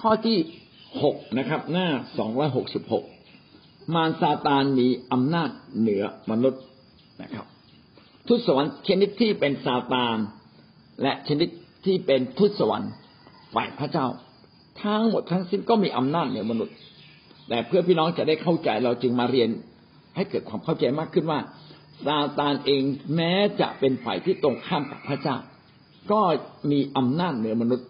ข้อที่หกนะครับ หน้าสองร้อยหกสิบหกมารซาตานมีอำนาจเหนือมนุษย์นะครับ ทุตสวรรค์ชนิดที่เป็นซาตาน และชนิดที่เป็นทุตสวรรค์ฝ่ายพระเจ้า ทั้งหมดทั้งสิ้นก็มีอำนาจเหนือมนุษย์ แต่เพื่อพี่น้องจะได้เข้าใจเราจึงมาเรียนให้เกิดความเข้าใจมากขึ้นว่าซาตานเองแม้จะเป็นฝ่ายที่ตรงข้ามกับพระเจ้า ก็มีอำนาจเหนือมนุษย์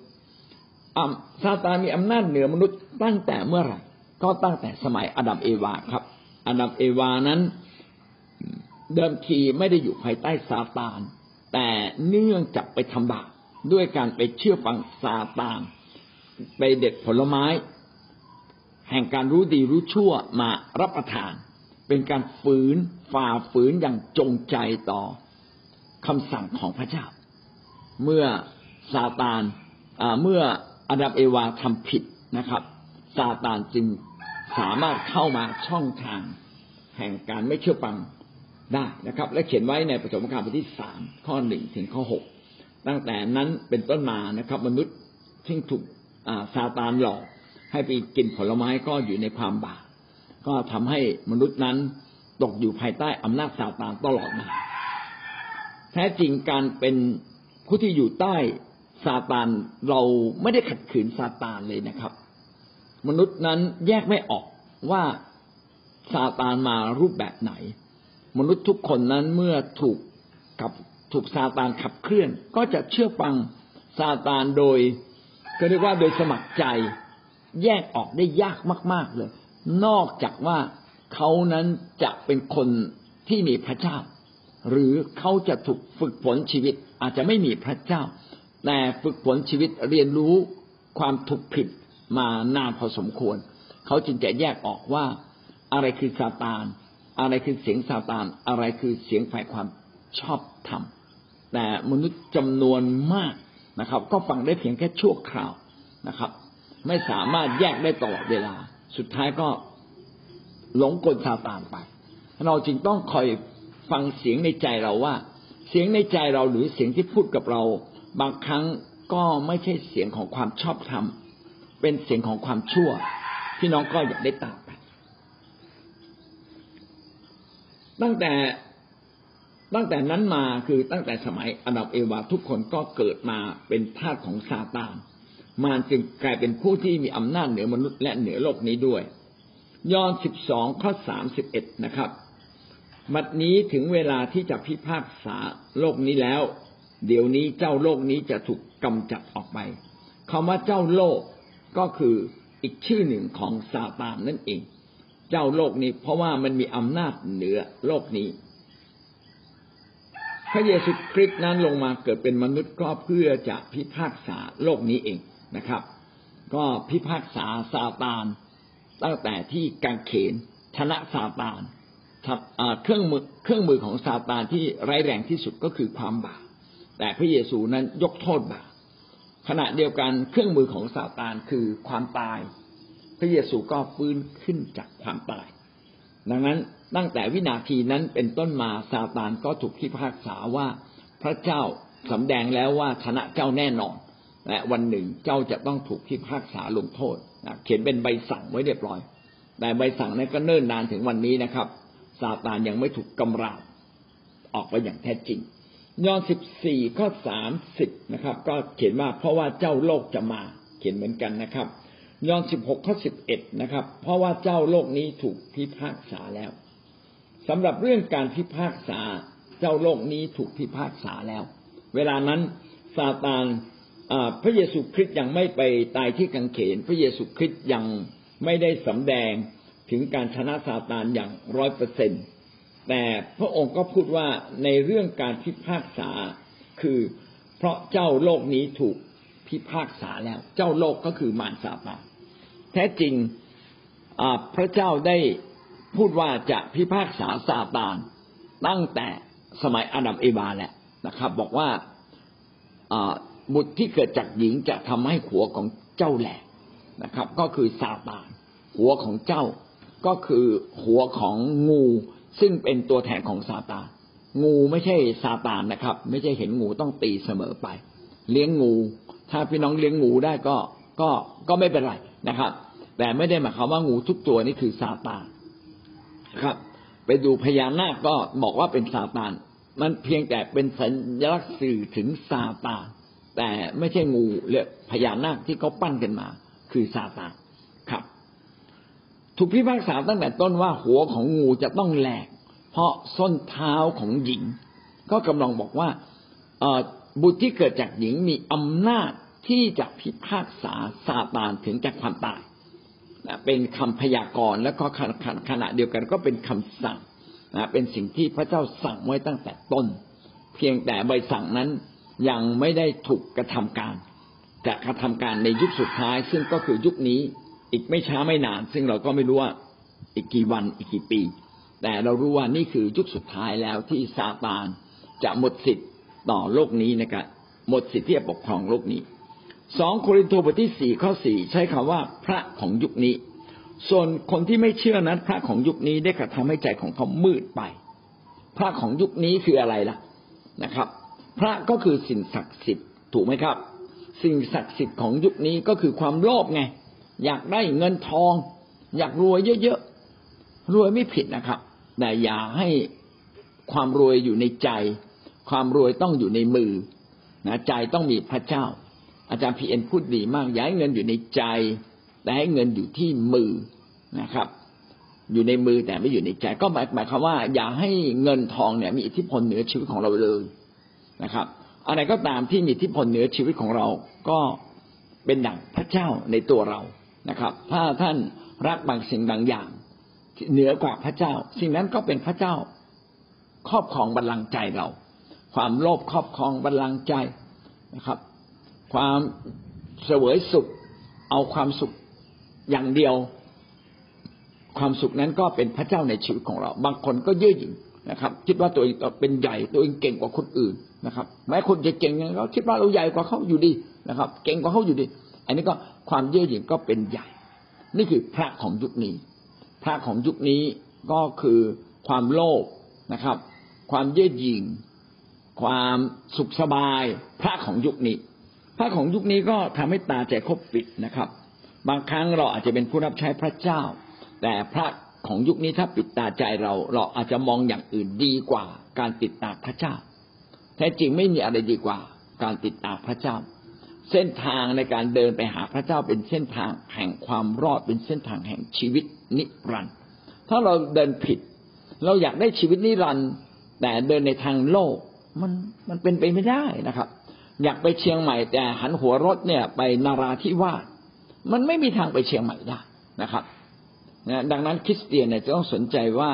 ซาตานมีอำนาจเหนือมนุษย์ตั้งแต่เมื่อไหร่ ก็ตั้งแต่สมัยอดัมเอวาครับ อดัมเอวานั้นเดิมทีไม่ได้อยู่ภายใต้ซาตาน แต่เนื่องจากไปทำบาปด้วยการไปเชื่อฟังซาตาน ไปเด็ดผลไม้ แห่งการรู้ดีรู้ชั่วมารับประทาน เป็นการฝืนฝ่าฝืนอย่างจงใจต่อคำสั่งของพระเจ้า เมื่อซาตานเมื่อ อาดัมเอวาทำผิดนะครับซาตานจึงสามารถเข้ามาช่องทางแห่งการไม่เชื่อฟังได้นะครับ และเขียนไว้ในประสมการบทที่สามข้อหนึ่งถึงข้อหกตั้งแต่นั้นเป็นต้นมานะครับ มนุษย์ที่ถูกซาตานหลอกให้ไปกินผลไม้ก็อยู่ในความบาปก็ทำให้มนุษย์นั้นตกอยู่ภายใต้อำนาจซาตานตลอดมาแท้จริงการเป็นผู้ที่อยู่ใต้ ซาตานเราไม่ได้ขัดขืนซาตานเลยนะครับ มนุษย์นั้นแยกไม่ออกว่าซาตานมารูปแบบไหน มนุษย์ทุกคนนั้นเมื่อถูกกับถูกซาตานขับเคลื่อน ก็จะเชื่อฟังซาตานโดยก็เรียกว่าโดยสมัครใจแยกออกได้ยากมาก ๆเลย นอกจากว่าเขานั้นจะเป็นคนที่มีพระเจ้า หรือเขาจะถูกฝึกฝนชีวิตอาจจะไม่มีพระเจ้า แต่ฝึกฝนชีวิตเรียนรู้ความถูกผิดมานานพอสมควร เขาจึงจะแยกออกว่าอะไรคือซาตาน อะไรคือเสียงซาตาน อะไรคือเสียงฝ่ายความชอบธรรม แต่มนุษย์จำนวนมากนะครับ ก็ฟังได้เพียงแค่ชั่วคราวนะครับ ไม่สามารถแยกได้ตลอดเวลา สุดท้ายก็หลงกลซาตานไป เราจึงต้องคอยฟังเสียงในใจเราว่า เสียงในใจเราหรือเสียงที่พูดกับเรา บางครั้งก็ไม่ใช่เสียงของความชอบธรรม เป็นเสียงของความชั่ว พี่น้องก็อยากได้ตามไปตั้งแต่ตั้งแต่นั้นมาคือตั้งแต่สมัยอดัมเอวาทุกคนก็เกิดมาเป็นทาสของซาตานมารจึงกลายเป็นผู้ที่มีอำนาจเหนือมนุษย์และเหนือโลกนี้ด้วย ยอห์นสิบสองข้อสามสิบเอ็ดนะครับบัดนี้ถึงเวลาที่จะพิพากษาโลกนี้แล้ว เดี๋ยวนี้เจ้าโลกนี้จะถูกกำจัดออกไปคำว่าเจ้าโลกก็คืออีกชื่อหนึ่งของซาตานนั่นเอง เจ้าโลกนี้ เพราะว่ามันมีอำนาจเหนือโลกนี้ พระเยซูคริสต์นั้นลงมาเกิดเป็นมนุษย์ก็เพื่อจะพิพากษาโลกนี้เองนะครับ ก็พิพากษาซาตานตั้งแต่ที่กางเขนชนะซาตานเครื่องมือเครื่องมือของซาตานที่ร้ายแรงที่สุดก็คือความบาป แต่พระเยซูนั้นยกโทษบาปขณะเดียวกันเครื่องมือของซาตานคือความตาย พระเยซูก็ฟื้นขึ้นจากความตาย ดังนั้นตั้งแต่วินาทีนั้นเป็นต้นมาซาตานก็ถูกพิพากษาว่าพระเจ้าสำแดงแล้วว่าชนะเจ้าแน่นอนและวันหนึ่งเจ้าจะต้องถูกพิพากษาลงโทษเขียนเป็นใบสั่งไว้เรียบร้อย แต่ใบสั่งนั้นก็เนิ่นนานถึงวันนี้นะครับซาตานยังไม่ถูกกำราบออกไปอย่างแท้จริง ยอห์นสิบสี่ข้อสามสิบนะครับ ก็เขียนว่าเพราะว่าเจ้าโลกจะมา เขียนเหมือนกันนะครับ ยอห์นสิบหกข้อสิบเอ็ดนะครับ เพราะว่าเจ้าโลกนี้ถูกพิพากษาแล้วสำหรับเรื่องการพิพากษา เจ้าโลกนี้ถูกพิพากษาแล้ว เวลานั้นซาตานพระเยซูคริสต์ยังไม่ไปตายที่กังเขน พระเยซูคริสต์ยังไม่ได้สำแดงถึงการชนะซาตานอย่างร้อยเปอร์เซ็นต์ แต่พระองค์ก็พูดว่าในเรื่องการพิพากษา คือเพราะเจ้าโลกนี้ถูกพิพากษาแล้ว เจ้าโลกก็คือมารซาตานแท้จริงพระเจ้าได้พูดว่าจะพิพากษาซาตานตั้งแต่สมัยอาดัมเอวาแหละนะครับ บอกว่าบุตรที่เกิดจากหญิงจะทำให้หัวของเจ้าแหลกนะครับ ก็คือซาตานหัวของเจ้าก็คือหัวของงู ซึ่งเป็นตัวแทนของซาตานงูไม่ใช่ซาตานนะครับ ไม่ใช่เห็นงูต้องตีเสมอไป เลี้ยงงู ถ้าพี่น้องเลี้ยงงูได้ก็ก็ก็ไม่เป็นไรนะครับ แต่ไม่ได้หมายความว่างูทุกตัวนี่คือซาตานครับ ไปดูพญานาคก็บอกว่าเป็นซาตาน มันเพียงแต่เป็นสัญลักษณ์สื่อถึงซาตานแต่ไม่ใช่งูเรือพญานาคที่เขาปั้นกันมา คือซาตาน ถูกพิพากษาตั้งแต่ต้นว่าหัวของงูจะต้องแหลก เพราะส้นเท้าของหญิง ก็กำลังบอกว่าบุตรที่เกิดจากหญิงมีอำนาจที่จะพิพากษาซาตานถึงจากความตายเป็นคำพยากรณ์และก็ขณะเดียวกันก็เป็นคำสั่งนะเป็นสิ่งที่พระเจ้าสั่งไว้ตั้งแต่ต้น เพียงแต่ใบสั่งนั้นยังไม่ได้ถูกกระทำการ จะกระทำการในยุคสุดท้าย ซึ่งก็คือยุคนี้ อีกไม่ช้าไม่นาน ซึ่งเราก็ไม่รู้ว่าอีกกี่วันอีกกี่ปี แต่เรารู้ว่านี่คือยุคสุดท้ายแล้วที่ซาตานจะหมดสิทธิ์ต่อโลกนี้นะครับหมดสิทธิ์ที่จะปกครองโลกนี้สองโครินธ์บทที่สี่ข้อสี่ใช้คำว่าพระของยุคนี้ ส่วนคนที่ไม่เชื่อนั้น พระของยุคนี้ได้กระทำให้ใจของเขามืดไป พระของยุคนี้คืออะไรล่ะนะครับ พระก็คือสิ่งศักดิ์สิทธิ์ถูกไหมครับ สิ่งศักดิ์สิทธิ์ของยุคนี้ก็คือความโลภไง อยากได้เงินทอง อยากรวยเยอะๆรวยไม่ผิดนะครับ แต่อย่าให้ความรวยอยู่ในใจ ความรวยต้องอยู่ในมือนะใจต้องมีพระเจ้า อาจารย์พีเอ็นพูดดีมากอย่าให้เงินอยู่ในใจ แต่ให้เงินอยู่ที่มือนะครับ อยู่ในมือแต่ไม่อยู่ในใจ ก็หมายหมายความว่า อย่าให้เงินทองเนี่ยมีอิทธิพลเหนือชีวิตของเราเลยนะครับอะไรก็ตามที่มีอิทธิพลเหนือชีวิตของเรา ก็เป็นดั่งพระเจ้าในตัวเรา นะครับ ถ้าท่านรักบางสิ่งบางอย่าง เหนือกว่าพระเจ้า สิ่งนั้นก็เป็นพระเจ้าครอบครองบัลลังก์ใจเรา ความโลภครอบครองบัลลังก์ใจนะครับ ความเสวยสุข เอาความสุขอย่างเดียว ความสุขนั้นก็เป็นพระเจ้าในชีวิตของเรา บางคนก็เย่อหยิ่งนะครับ คิดว่าตัวเองเป็นใหญ่ตัวเองเก่งกว่าคนอื่นนะครับ แม้คนจะเก่งยังเขาคิดว่าเราใหญ่กว่าเขาอยู่ดีนะครับ เก่งกว่าเขาอยู่ดี อันนี้ก็ความเย่อหยิ่งก็เป็นใหญ่ นี่คือพระของยุคนี้ พระของยุคนี้ก็คือความโลภนะครับ ความเย่อหยิ่ง ความสุขสบาย พระของยุคนี้ พระของยุคนี้ก็ทำให้ตาใจคบปิดนะครับ บางครั้งเราอาจจะเป็นผู้รับใช้พระเจ้า แต่พระของยุคนี้ถ้าปิดตาใจเรา เราอาจจะมองอย่างอื่นดีกว่า การติดตามพระเจ้าแท้จริงไม่มีอะไรดีกว่า การติดตามพระเจ้า เส้นทางในการเดินไปหาพระเจ้าเป็นเส้นทางแห่งความรอดเป็นเส้นทางแห่งชีวิตนิรันดร์ถ้าเราเดินผิด เราอยากได้ชีวิตนิรันดร์แต่เดินในทางโลกมันมันเป็นไปไม่ได้นะครับ อยากไปเชียงใหม่แต่หันหัวรถเนี่ยไปนาราธิวาสมันไม่มีทางไปเชียงใหม่ได้นะครับดังนั้นคริสเตียนเนี่ยจะต้องสนใจว่า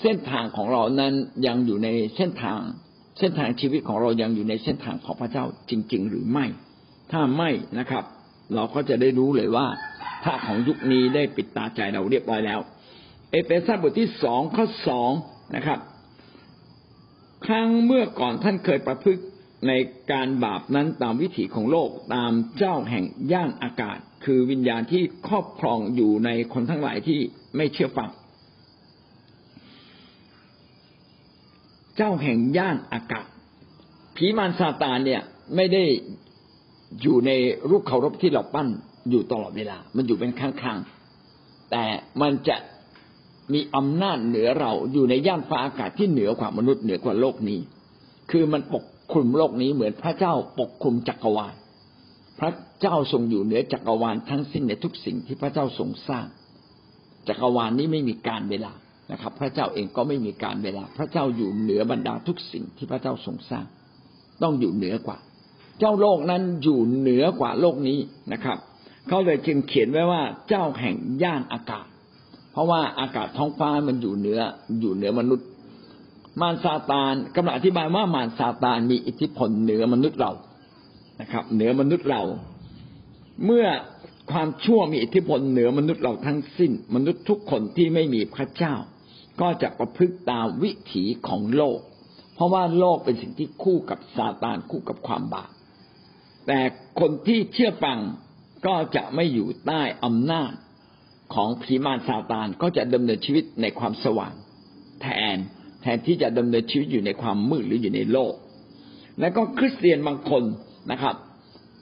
เส้นทางของเรานั้นยังอยู่ในเส้นทาง เส้นทางชีวิตของเรายังอยู่ในเส้นทางของพระเจ้าจริง ๆ หรือไม่ ถ้าไม่นะครับ เราก็จะได้รู้เลยว่าพระของยุคนี้ได้ปิดตาใจเราเรียบร้อยแล้ว เอเฟซัสบทที่สองข้อสองนะครับ ครั้งเมื่อก่อนท่านเคยประพฤติในการบาปนั้นตามวิถีของโลกตามเจ้าแห่งย่านอากาศ คือวิญญาณที่ครอบครองอยู่ในคนทั้งหลายที่ไม่เชื่อฟัง เจ้าแห่งย่านอากาศผีมารซาตานเนี่ยไม่ได้ อยู่ในรูปเคารพที่เราปั้นอยู่ตลอดเวลา มันอยู่เป็นครั้งๆแต่มันจะมีอำนาจเหนือเราอยู่ในย่านฟ้าอากาศที่เหนือกว่ามนุษย์เหนือกว่าโลกนี้ คือมันปกคลุมโลกนี้เหมือนพระเจ้าปกคลุมจักรวาล พระเจ้าทรงอยู่เหนือจักรวาลทั้งสิ้นในทุกสิ่งที่พระเจ้าทรงสร้าง จักรวาลนี้ไม่มีการเวลานะครับ พระเจ้าเองก็ไม่มีการเวลา พระเจ้าอยู่เหนือบรรดาทุกสิ่งที่พระเจ้าทรงสร้าง ต้องอยู่เหนือกว่า เจ้าโลกนั้นอยู่เหนือกว่าโลกนี้นะครับ เขาเลยจึงเขียนไว้ว่าเจ้าแห่งย่านอากาศ เพราะว่าอากาศท้องฟ้ามันอยู่เหนืออยู่เหนือมนุษย์ มารซาตานกำลังอธิบายว่ามารซาตานมีอิทธิพลเหนือมนุษย์เรานะครับ เหนือมนุษย์เรา เมื่อความชั่วมีอิทธิพลเหนือมนุษย์เราทั้งสิ้น มนุษย์ทุกคนที่ไม่มีพระเจ้า ก็จะประพฤติตามวิถีของโลก เพราะว่าโลกเป็นสิ่งที่คู่กับซาตานคู่กับความบาป แต่คนที่เชื่อฟังก็จะไม่อยู่ใต้อำนาจของผีมารซาตานก็จะดำเนินชีวิตในความสว่าง แทนแทนที่จะดำเนินชีวิตอยู่ในความมืดหรืออยู่ในโลก แล้วก็คริสเตียนบางคนนะครับ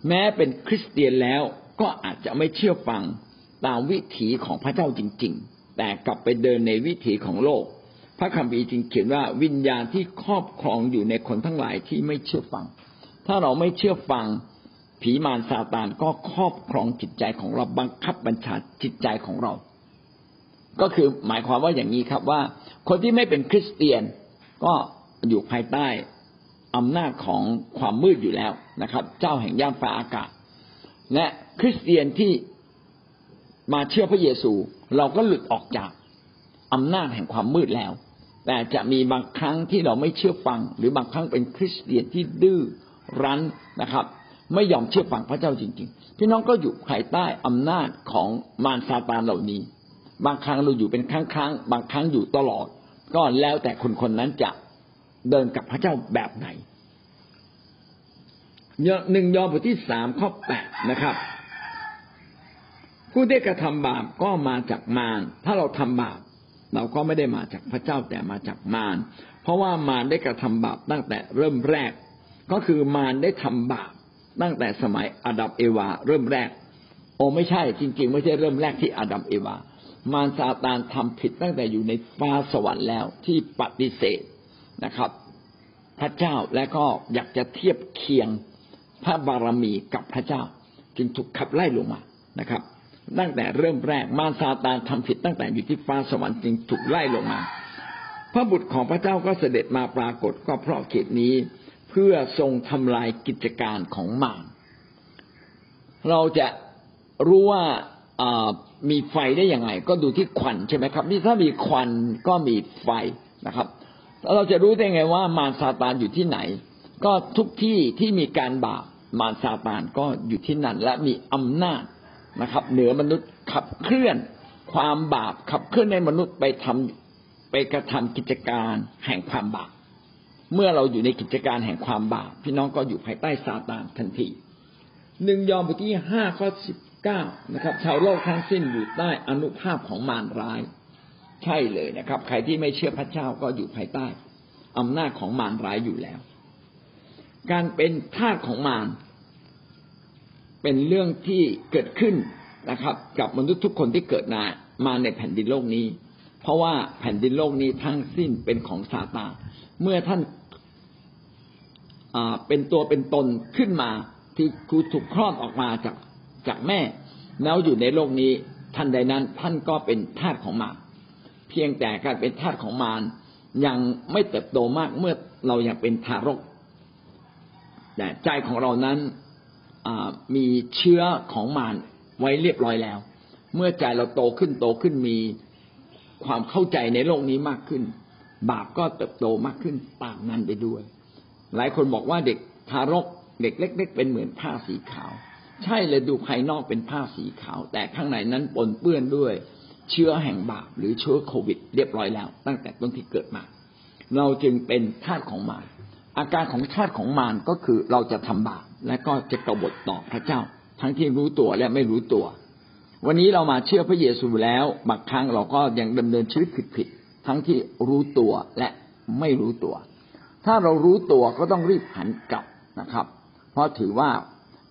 แม้เป็นคริสเตียนแล้วก็อาจจะไม่เชื่อฟังตามวิถีของพระเจ้าจริง ๆ แต่กลับไปเดินในวิถีของโลก พระคัมภีร์จึงเขียนว่าวิญญาณที่ครอบครองอยู่ในคนทั้งหลายที่ไม่เชื่อฟัง ถ้าเราไม่เชื่อฟัง ผีมารซาตานก็ครอบครองจิตใจของเราบังคับบัญชาจิตใจของเรา ก็คือหมายความว่าอย่างนี้ครับว่า คนที่ไม่เป็นคริสเตียนก็อยู่ภายใต้อำนาจของความมืดอยู่แล้วนะครับ เจ้าแห่งย่านฟ้าอากาศ และคริสเตียนที่มาเชื่อพระเยซู เราก็หลุดออกจากอำนาจแห่งความมืดแล้ว แต่จะมีบางครั้งที่เราไม่เชื่อฟัง หรือบางครั้งเป็นคริสเตียนที่ดื้อรั้นนะครับ ไม่ยอมเชื่อฟังพระเจ้าจริง ๆ พี่น้องก็อยู่ภายใต้อำนาจของมารซาตานเหล่านี้ บางครั้งเราอยู่เป็นครั้งครั้งบางครั้งอยู่ตลอด ก็แล้วแต่คนคนนั้นจะเดินกับพระเจ้าแบบไหนหนึ่งยอห์นบทที่สามข้อแปดนะครับ ผู้ได้กระทำบาปก็มาจากมารถ้าเราทำบาปเราก็ไม่ได้มาจากพระเจ้าแต่มาจากมารเพราะว่ามารได้กระทำบาปตั้งแต่เริ่มแรก ก็คือมารได้ทำบาป ตั้งแต่สมัยอาดัมเอวา เริ่มแรก โอ้ไม่ใช่จริง ๆ ไม่ใช่เริ่มแรกที่อาดัมเอวา มารซาตานทำผิดตั้งแต่อยู่ในฟ้าสวรรค์แล้วที่ปฏิเสธนะครับ พระเจ้าและก็อยากจะเทียบเคียงพระบารมีกับพระเจ้า จึงถูกขับไล่ลงมานะครับ ตั้งแต่เริ่มแรกมารซาตานทำผิดตั้งแต่อยู่ที่ฟ้าสวรรค์จึงถูกไล่ลงมา พระบุตรของพระเจ้าก็เสด็จมาปรากฏก็เพราะเขตนี้ เพื่อทรงทำลายกิจการของมารเราจะรู้ว่ามีไฟได้ยังไงก็ดูที่ควันใช่ไหมครับ นี่ถ้ามีควันก็มีไฟนะครับเราจะรู้ได้ไงว่ามารซาตานอยู่ที่ไหน ก็ทุกที่ที่มีการบาปมารซาตานก็อยู่ที่นั่น และมีอำนาจนะครับ เหนือมนุษย์ขับเคลื่อนความบาปขับเคลื่อนในมนุษย์ไปทำไปกระทำกิจการแห่งความบาป เมื่อเราอยู่ในกิจการแห่งความบาปพี่น้องก็อยู่ภายใต้ซาตานทันทีหนึ่งยอห์นบทที่ห้าข้อสิบเก้านะครับ ชาวโลกทั้งสิ้นอยู่ใต้อนุภาพของมารร้าย ใช่เลยนะครับ ใครที่ไม่เชื่อพระเจ้าก็อยู่ภายใต้อำนาจของมารร้ายอยู่แล้ว การเป็นทาสของมารเป็นเรื่องที่เกิดขึ้นนะครับ กับมนุษย์ทุกคนที่เกิดมามาในแผ่นดินโลกนี้ เพราะว่าแผ่นดินโลกนี้ทั้งสิ้นเป็นของซาตานเมื่อท่าน เป็นตัวเป็นตนขึ้นมาที่คูถูกคลอดออกมาจากจากแม่ แล้วอยู่ในโลกนี้ท่านใดนั้นท่านก็เป็นทาสของมารเพียงแต่การเป็นทาสของมารยังไม่เติบโตมากเมื่อเรายังเป็นทารก แต่ใจของเรานั้นมีเชื้อของมารไว้เรียบร้อยแล้ว เมื่อใจเราโตขึ้นโตขึ้นมีความเข้าใจในโลกนี้มากขึ้น บาปก็เติบโตมากขึ้นตามนั้นไปด้วย หลายคนบอกว่าเด็กทารก เด็กเล็ก ๆ เป็นเหมือนผ้าสีขาว ใช่เลยดูภายนอกเป็นผ้าสีขาว แต่ข้างในนั้นปนเปื้อนด้วยเชื้อแห่งบาปหรือเชื้อโควิด เรียบร้อยแล้ว ตั้งแต่ต้นที่เกิดมา เราจึงเป็นทาสของมารอาการของทาสของมารก็คือเราจะทำบาปและก็จะกบฏต่อพระเจ้า ทั้งที่รู้ตัวและไม่รู้ตัว วันนี้เรามาเชื่อพระเยซูแล้วบางครั้งเราก็ยังดำเนินชีวิตผิดๆทั้งที่รู้ตัวและไม่รู้ตัว ถ้าเรารู้ตัวก็ต้องรีบหันกลับนะครับ เพราะถือว่า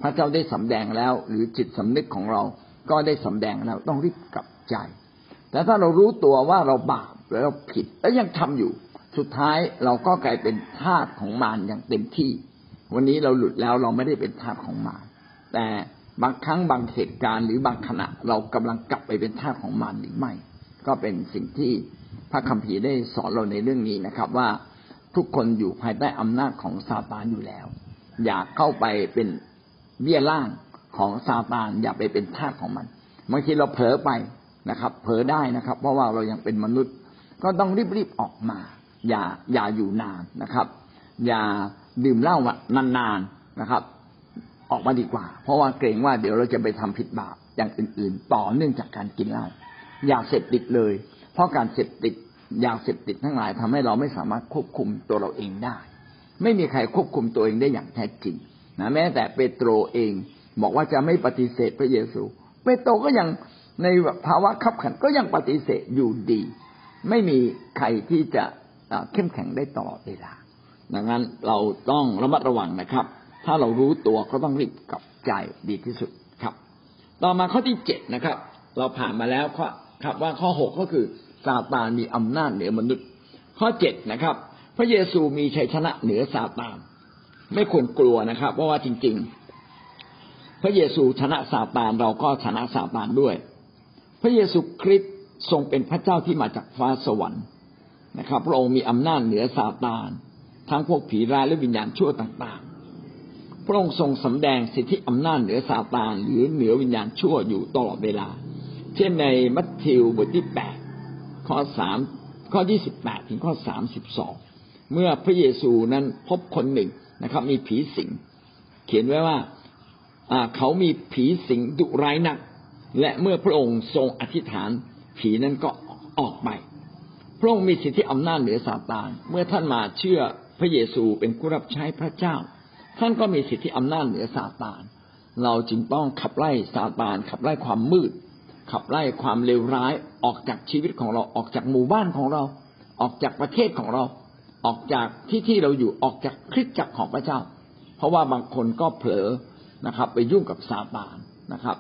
พระเจ้าได้สำแดงแล้ว หรือจิตสำนึกของเราก็ได้สำแดงแล้วต้องรีบกลับใจ แต่ถ้าเรารู้ตัวว่าเราบาปแล้วเราผิดแล้วยังทำอยู่ สุดท้ายเราก็กลายเป็นทาสของมารอย่างเต็มที่ วันนี้เราหลุดแล้วเราไม่ได้เป็นทาสของมารแต่บางครั้งบางเหตุการณ์หรือบางขณะเรากำลังกลับไปเป็นทาสของมารหรือไม่ ก็เป็นสิ่งที่พระคัมภีร์ได้สอนเราในเรื่องนี้นะครับว่า ทุกคนอยู่ภายใต้อำนาจของซาตานอยู่แล้ว อย่าเข้าไปเป็นเบี้ยล่างของซาตานอย่าไปเป็นทาสของมันบางทีเราเผลอไปนะครับ เผลอได้นะครับ เพราะว่าเรายังเป็นมนุษย์ ก็ต้องรีบๆออกมา อย่าอย่าอยู่นานนะครับ อย่าดื่มเหล้านานๆนะครับ ออกมาดีกว่า เพราะว่าเกรงว่าเดี๋ยวเราจะไปทำผิดบาปอย่างอื่น ๆ ต่อเนื่องจากการกินเหล้าอย่าเสพติดเลย เพราะการเสพติด ยาเสพติดทั้งหลายทำให้เราไม่สามารถควบคุมตัวเราเองได้ ไม่มีใครควบคุมตัวเองได้อย่างแท้จริงนะแม้แต่เปโตรเองบอกว่าจะไม่ปฏิเสธพระเยซู เปโตรก็ยังในภาวะขับขันก็ยังปฏิเสธอยู่ดี ไม่มีใครที่จะเข้มแข็งได้ตลอดเวลาดังนั้นเราต้องระมัดระวังนะครับ ถ้าเรารู้ตัวก็ต้องรีบกับใจดีที่สุดครับ ต่อมาข้อที่เจ็ดนะครับ เราผ่านมาแล้วครับว่าข้อหกก็คือ ซาตานมีอำนาจเหนือมนุษย์ ข้อเจ็ดนะครับ พระเยซูมีชัยชนะเหนือซาตานไม่ควรกลัวนะครับ เพราะว่าจริง ๆ พระเยซูชนะซาตานเราก็ชนะซาตานด้วย พระเยซูคริสต์ทรงเป็นพระเจ้าที่มาจากฟ้าสวรรค์นะครับ พระองค์มีอำนาจเหนือซาตาน ทั้งพวกผีร้ายและวิญญาณชั่วต่างๆ พระองค์ทรงสำแดงสิทธิอำนาจเหนือซาตาน หรือเหนือวิญญาณชั่วอยู่ตลอดเวลา เช่นในมัทธิวบทที่แปด ข้อสามข้อยี่สิบแปดถึงข้อสามสิบสองเมื่อพระเยซูนั้นพบคนหนึ่งนะครับ มีผีสิง เขียนไว้ว่าเขามีผีสิงดุร้ายนัก และเมื่อพระองค์ทรงอธิษฐาน ผีนั้นก็ออกไป พระองค์มีสิทธิอำนาจเหนือซาตานเมื่อท่านมาเชื่อพระเยซูเป็นผู้รับใช้พระเจ้า ท่านก็มีสิทธิอำนาจเหนือซาตาน เราจึงต้องขับไล่ซาตานขับไล่ความมืด ขับไล่ความเลวร้ายออกจากชีวิตของเราออกจากหมู่บ้านของเรา ออกจากประเทศของเรา ออกจากที่ที่เราอยู่ออกจากคริสตจักรของพระเจ้า เพราะว่าบางคนก็เผลอนะครับ ไปยุ่งกับซาตานนะครับ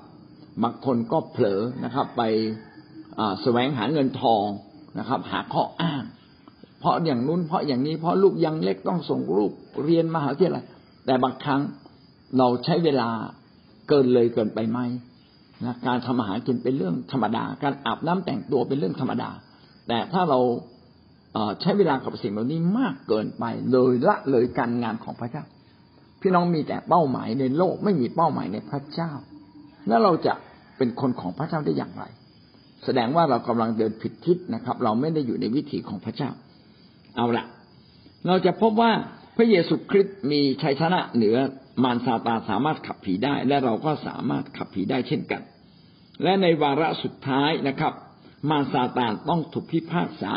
บางคนก็เผลอนะครับ ไปแสวงหาเงินทองนะครับ หาข้ออ้าง เพราะอย่างนู้นเพราะอย่างนี้เพราะลูกยังเล็กต้องส่งลูกเรียนมหาวิทยาลัยแต่บางครั้งเราใช้เวลาเกินเลยเกินไปไหม นะการทำอาหารกินเป็นเรื่องธรรมดา การอาบน้ำแต่งตัวเป็นเรื่องธรรมดา แต่ถ้าเราใช้เวลากับสิ่งเหล่านี้มากเกินไปเลยละเลยการงานของพระเจ้า พี่น้องมีแต่เป้าหมายในโลกไม่มีเป้าหมายในพระเจ้า แล้วเราจะเป็นคนของพระเจ้าได้อย่างไร แสดงว่าเรากำลังเดินผิดทิศนะครับ เราไม่ได้อยู่ในวิถีของพระเจ้า เอาละเราจะพบว่าพระเยซูคริสต์มีชัยชนะเหนือมารซาตานสามารถขับผีได้ และเราก็สามารถขับผีได้เช่นกัน และในวาระสุดท้ายนะครับ มารซาตานต้องถูกพิพากษา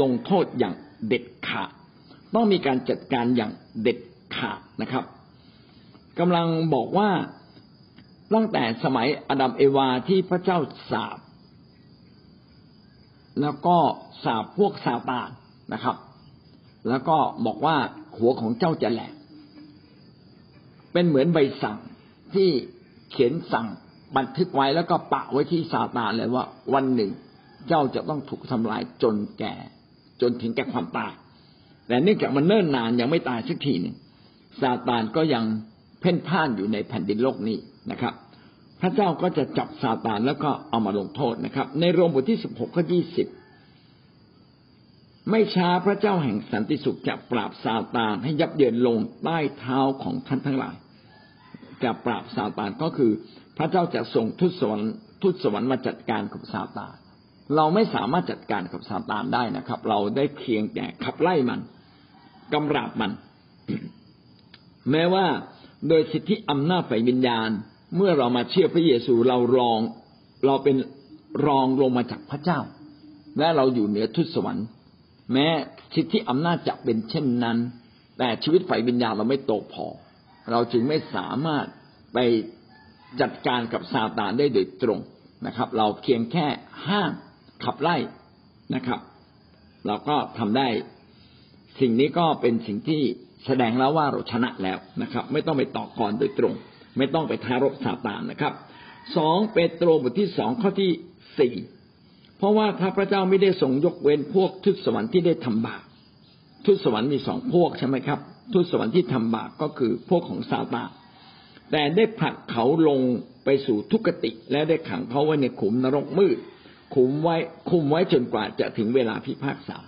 ลงโทษอย่างเด็ดขาดต้องมีการจัดการอย่างเด็ดขาดนะครับกำลังบอกว่าตั้งแต่สมัยอดัมเอวาที่พระเจ้าสาบแล้วก็สาบพวกซาตานนะครับ แล้วก็บอกว่าหัวของเจ้าจะแหลกเป็นเหมือนใบสั่งที่เขียนสั่ง บันทึกไว้แล้วก็ปะไว้ที่ซาตานเลยว่า วันหนึ่งเจ้าจะต้องถูกทำลายจนแก่ จนถึงแก่ความตาย แต่เนื่องจากมันเนิ่นนานยังไม่ตายสักทีหนึ่งซาตานก็ยังเพ่นพ่านอยู่ในแผ่นดินโลกนี้นะครับ พระเจ้าก็จะจับซาตานแล้วก็เอามาลงโทษนะครับ ในโรมบทที่สิบหกข้อยี่สิบไม่ช้าพระเจ้าแห่งสันติสุขจะปราบซาตานให้ยับเยินลงใต้เท้าของท่านทั้งหลาย จะปราบซาตานก็คือ พระเจ้าจะส่งทุตสวรรค์ทุตสวรรค์มาจัดการกับซาตานเราไม่สามารถจัดการกับซาตานได้นะครับ เราได้เพียงแต่ขับไล่มันกำราบมัน แม้ว่าโดยสิทธิอำนาจฝ่ายวิญญาณ เมื่อเรามาเชื่อพระเยซูเรารองเราเป็นรองลงมาจากพระเจ้า และเราอยู่เหนือทุตสวรรค์ แม้สิทธิอำนาจจะเป็นเช่นนั้น แต่ชีวิตฝ่ายวิญญาณเราไม่โตพอ เราจึงไม่สามารถไป จัดการกับซาตานได้โดยตรงนะครับ เราเพียงแค่ห้ามขับไล่นะครับ เราก็ทำได้ สิ่งนี้ก็เป็นสิ่งที่แสดงแล้วว่าเราชนะแล้วนะครับ ไม่ต้องไปต่อกรโดยตรง ไม่ต้องไปทารบซาตานนะครับสองเปโตรบทที่สองข้อที่สี่เพราะว่าถ้าพระเจ้าไม่ได้ทรงยกเว้นพวกทุตสวรรค์ที่ได้ทำบาปทุตสวรรค์มีสองพวกใช่ไหมครับ ทุตสวรรค์ที่ทำบาปก็คือพวกของซาตาน แต่ได้ผลักเขาลงไปสู่ทุกติ และได้ขังเขาไว้ในขุมนรกมืดขุมไว้คุมไว้จนกว่าจะถึงเวลาพิพากษา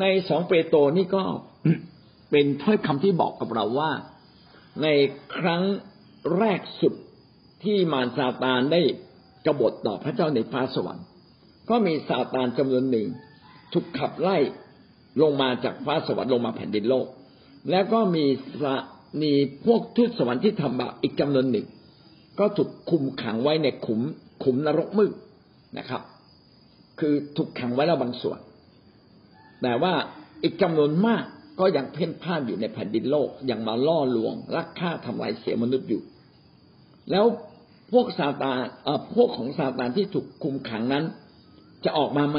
ในสองเปโตรนี่ก็เป็นถ้อยคำที่บอกกับเราว่า ในครั้งแรกสุดที่มารซาตานได้กบฏต่อพระเจ้าในฟ้าสวรรค์ ก็มีซาตานจำนวนหนึ่งถูกขับไล่ลงมาจากฟ้าสวรรค์ลงมาแผ่นดินโลก แล้วก็มี มีพวกทูตสวรรค์ที่ทำบาปอีกจำนวนหนึ่ง ก็ถูกคุมขังไว้ในขุม ขุมนรกมืดนะครับ คือถูกขังไว้แล้วบางส่วน แต่ว่าอีกจำนวนมากก็ยังเพ่นพ่านอยู่ในแผ่นดินโลกยังมาล่อลวงลักฆ่าทำลายเสียมนุษย์อยู่ แล้วพวกซาตานพวกของซาตานที่ถูกคุมขังนั้น จะออกมาไหม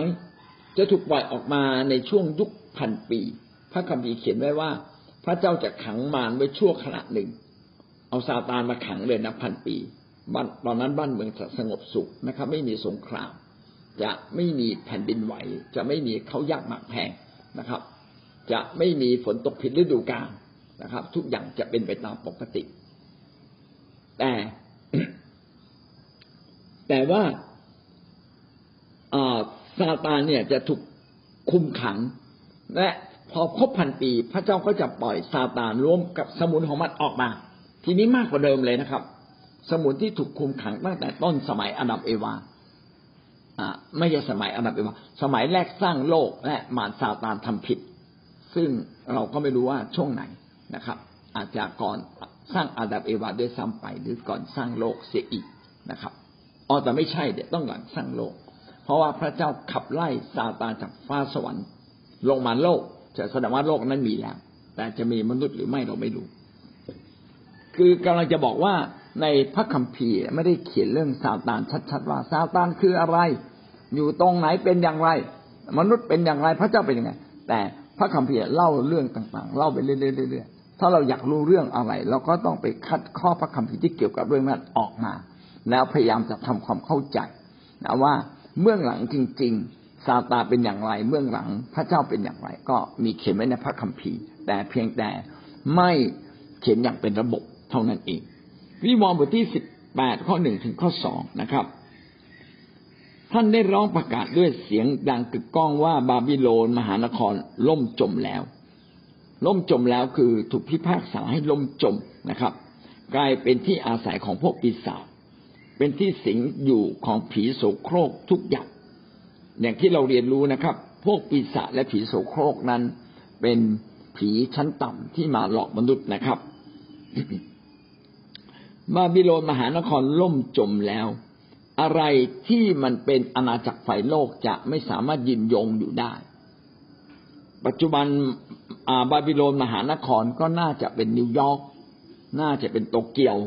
จะถูกปล่อยออกมาในช่วงยุคพันปี พระคัมภีร์เขียนไว้ว่า พระเจ้าจะขังมารไว้ชั่วขณะหนึ่ง เอาซาตานมาขังเลยนะพันปีตอนนั้นบ้านเมืองจะสงบสุขนะครับ ไม่มีสงคราม จะไม่มีแผ่นดินไหว จะไม่มีเขายากหมากแพงนะครับ จะไม่มีฝนตกผิดฤดูกาลนะครับ ทุกอย่างจะเป็นไปตามปกติ แต่ แต่ว่าซาตานเนี่ยจะถูกคุมขังและ พอครบพันปี พระเจ้าก็จะปล่อยซาตานร่วมกับสมุนของมันออกมา ทีนี้มากกว่าเดิมเลยนะครับ สมุนที่ถูกคุมขังตั้งแต่ต้นสมัยอาดัมเอวาอ่าไม่ใช่สมัยอาดัมเอวาสมัยแรกสร้างโลกและมารซาตานทำผิด ซึ่งเราก็ไม่รู้ว่าช่วงไหนนะครับ อาจจะก่อนสร้างอาดัมเอวาด้วยซ้ำไป หรือก่อนสร้างโลกเสียอีกนะครับอ๋อแต่ไม่ใช่เดี๋ยวต้องหลังสร้างโลก เพราะว่าพระเจ้าขับไล่ซาตานจากฟ้าสวรรค์ ลงมาโลก จะแสดงว่าโลกนั้นมีแล้ว แต่จะมีมนุษย์หรือไม่เราไม่รู้ คือกำลังจะบอกว่าในพระคัมภีร์ไม่ได้เขียนเรื่องซาตานชัดๆว่าซาตานคืออะไร อยู่ตรงไหนเป็นอย่างไร มนุษย์เป็นอย่างไรพระเจ้าเป็นยังไง แต่พระคัมภีร์เล่าเรื่องต่างๆ เล่าไปเรื่อยๆถ้าเราอยากรู้เรื่องอะไร เราก็ต้องไปคัดข้อพระคัมภีร์ที่เกี่ยวกับเรื่องนั้นออกมา แล้วพยายามจะทำความเข้าใจนะว่าเมื่องหลังจริงๆ ซาตาเป็นอย่างไรเมื่องหลัง พระเจ้าเป็นอย่างไร ก็มีเขียนไว้ในพระคัมภีร์ แต่เพียงแต่ไม่เขียนอย่างเป็นระบบเท่านั้นเอง วิวรณ์บทที่สิบแปดข้อหนึ่งถึงข้อสองนะครับ ท่านได้ร้องประกาศด้วยเสียงดังกึกก้องว่าบาบิโลนมหานครล่มจมแล้ว ล่มจมแล้วคือถูกพิพากษาให้ล่มจมนะครับ กลายเป็นที่อาศัยของพวกปีศาจเป็นที่สิงอยู่ของผีโสโครกทุกอย่าง อย่างที่เราเรียนรู้นะครับ พวกปีศาจและผีโสโครกนั้น เป็นผีชั้นต่ำที่มาหลอกมนุษย์นะครับบาบิโลนมหานครล่มจมแล้ว อะไรที่มันเป็นอาณาจักรฝ่ายโลกจะไม่สามารถยินยงอยู่ได้ ปัจจุบันบาบิโลนมหานครก็น่าจะเป็นนิวยอร์กน่าจะเป็นโตเกียว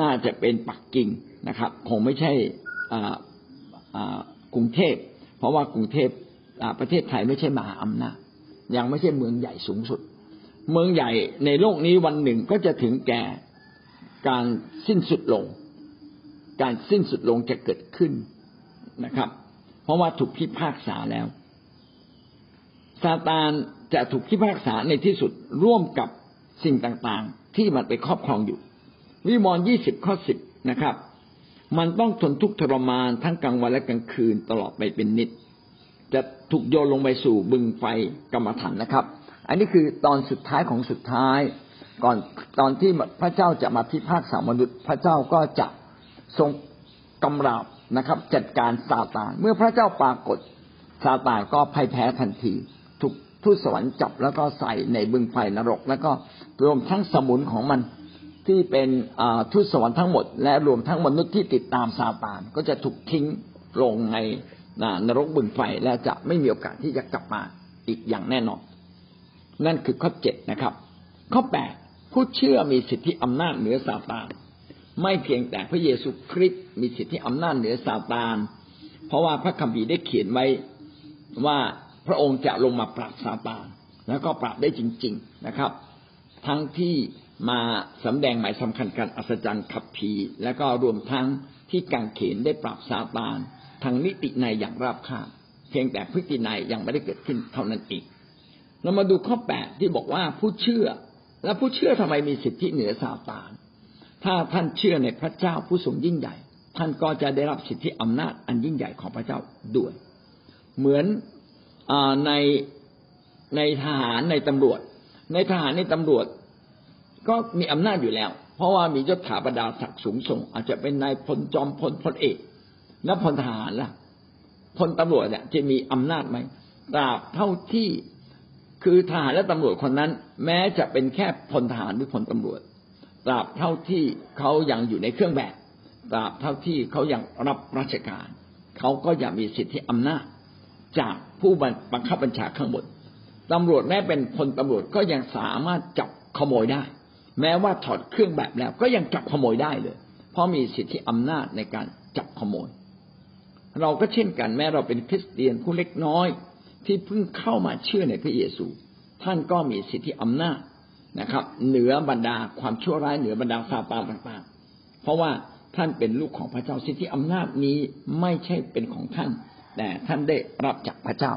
น่าจะเป็นปักกิ่งนะครับ คงไม่ใช่กรุงเทพ เพราะว่ากรุงเทพประเทศไทยไม่ใช่มหาอำนาจยังไม่ใช่เมืองใหญ่สูงสุด เมืองใหญ่ในโลกนี้วันหนึ่งก็จะถึงแก่การสิ้นสุดลง การสิ้นสุดลงจะเกิดขึ้นนะครับ เพราะว่าถูกพิพากษาแล้วซาตานจะถูกพิพากษาในที่สุดร่วมกับสิ่งต่างๆ ที่มันไปครอบครองอยู่ วิมรณ์ยี่สิบข้อสิบนะครับ มันต้องทนทุกข์ทรมานทั้งกลางวันและกลางคืนตลอดไปเป็นนิด จะถูกโยนลงไปสู่บึงไฟกรรมฐานนะครับ อันนี้คือตอนสุดท้ายของสุดท้าย ก่อนตอนที่พระเจ้าจะมาพิพากษามนุษย์ พระเจ้าก็จะทรงกำราบนะครับ จัดการซาตานเมื่อพระเจ้าปรากฏซาตานก็พ่ายแพ้ทันทีถูกทูตสวรรค์จับแล้วก็ใส่ในบึงไฟนรก แล้วก็รวมทั้งสมุนของมัน ที่เป็นทูตสวรรค์ทั้งหมด และรวมทั้งมนุษย์ที่ติดตามซาตานก็จะถูกทิ้งลงในนรกบึงไฟและจะไม่มีโอกาสที่จะกลับมาอีกอย่างแน่นอน นั่นคือข้อเจ็ดนะครับ ข้อแปดผู้เชื่อมีสิทธิอำนาจเหนือซาตานไม่เพียงแต่พระเยซูคริสต์มีสิทธิอำนาจเหนือซาตาน เพราะว่าพระคัมภีร์ได้เขียนไว้ว่าพระองค์จะลงมาปราบซาตานแล้วก็ปราบได้จริง ๆนะครับ ทั้งที่ มาสำแดงหมายสำคัญการอัศจรรย์ขับผีและก็รวมทั้งที่กังเขนได้ปราบซาตานทางนิติในอย่างราบคาบเพียงแต่พฤติในยังไม่ได้เกิดขึ้นเท่านั้นเองเรามาดูข้อแปดที่บอกว่าผู้เชื่อ แล้วผู้เชื่อทำไมมีสิทธิเหนือซาตาน ถ้าท่านเชื่อในพระเจ้าผู้ทรงยิ่งใหญ่ ท่านก็จะได้รับสิทธิอำนาจอันยิ่งใหญ่ของพระเจ้าด้วย เหมือนอในในทหารในตำรวจ ในทหารในตำรวจ ก็มีอำนาจอยู่แล้ว เพราะว่ามียศถาบรรดาศักดิ์สูงส่ง อาจจะเป็นนายพลจอมพลพลเอก แล้วพลทหารล่ะพลตำรวจเนี่ยจะมีอำนาจไหมตราบเท่าที่คือทหารและตำรวจคนนั้น แม้จะเป็นแค่พลทหารหรือพลตำรวจตราบเท่าที่เขายังอยู่ในเครื่องแบบตราบเท่าที่เขายังรับราชการ เขาก็ยังมีสิทธิอำนาจจากผู้บังคับบัญชาข้างบนตำรวจแม้เป็นพลตำรวจก็ยังสามารถจับขโมยได้ แม้ว่าถอดเครื่องแบบแล้ว ก็ยังจับขโมยได้เลย เพราะมีสิทธิอำนาจในการจับขโมย เราก็เช่นกันแม้เราเป็นคริสเตียนผู้เล็กน้อย ที่เพิ่งเข้ามาเชื่อในพระเยซู ท่านก็มีสิทธิอำนาจนะครับ เหนือบรรดาความชั่วร้ายเหนือบรรดาซาตานต่างๆ เพราะว่าท่านเป็นลูกของพระเจ้าสิทธิอำนาจนี้ไม่ใช่เป็นของท่าน แต่ท่านได้รับจากพระเจ้า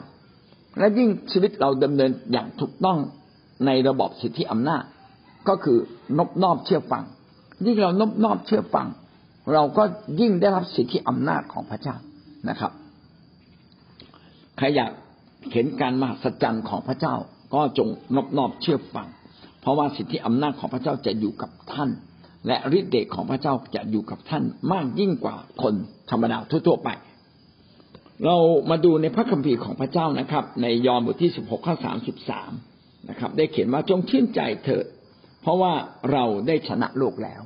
และยิ่งชีวิตเราดำเนินอย่างถูกต้องในระบบสิทธิอำนาจ ก็คือนบนอบเชื่อฟัง ยิ่งเรานบนอบเชื่อฟัง เราก็ยิ่งได้รับสิทธิอำนาจของพระเจ้านะครับใครอยากเห็นการมหัศจรรย์ของพระเจ้าก็จงนบนอบเชื่อฟัง เพราะว่าสิทธิอำนาจของพระเจ้าจะอยู่กับท่าน และฤทธิ์เดชของพระเจ้าจะอยู่กับท่านมากยิ่งกว่าคนธรรมดาทั่วๆไป เรามาดูในพระคัมภีร์ของพระเจ้านะครับ ในยอห์นบทที่สิบหกข้อสามสิบสามนะครับ ได้เขียนว่าจงชื่นใจเถิด เพราะว่าเราได้ชนะโลกแล้ว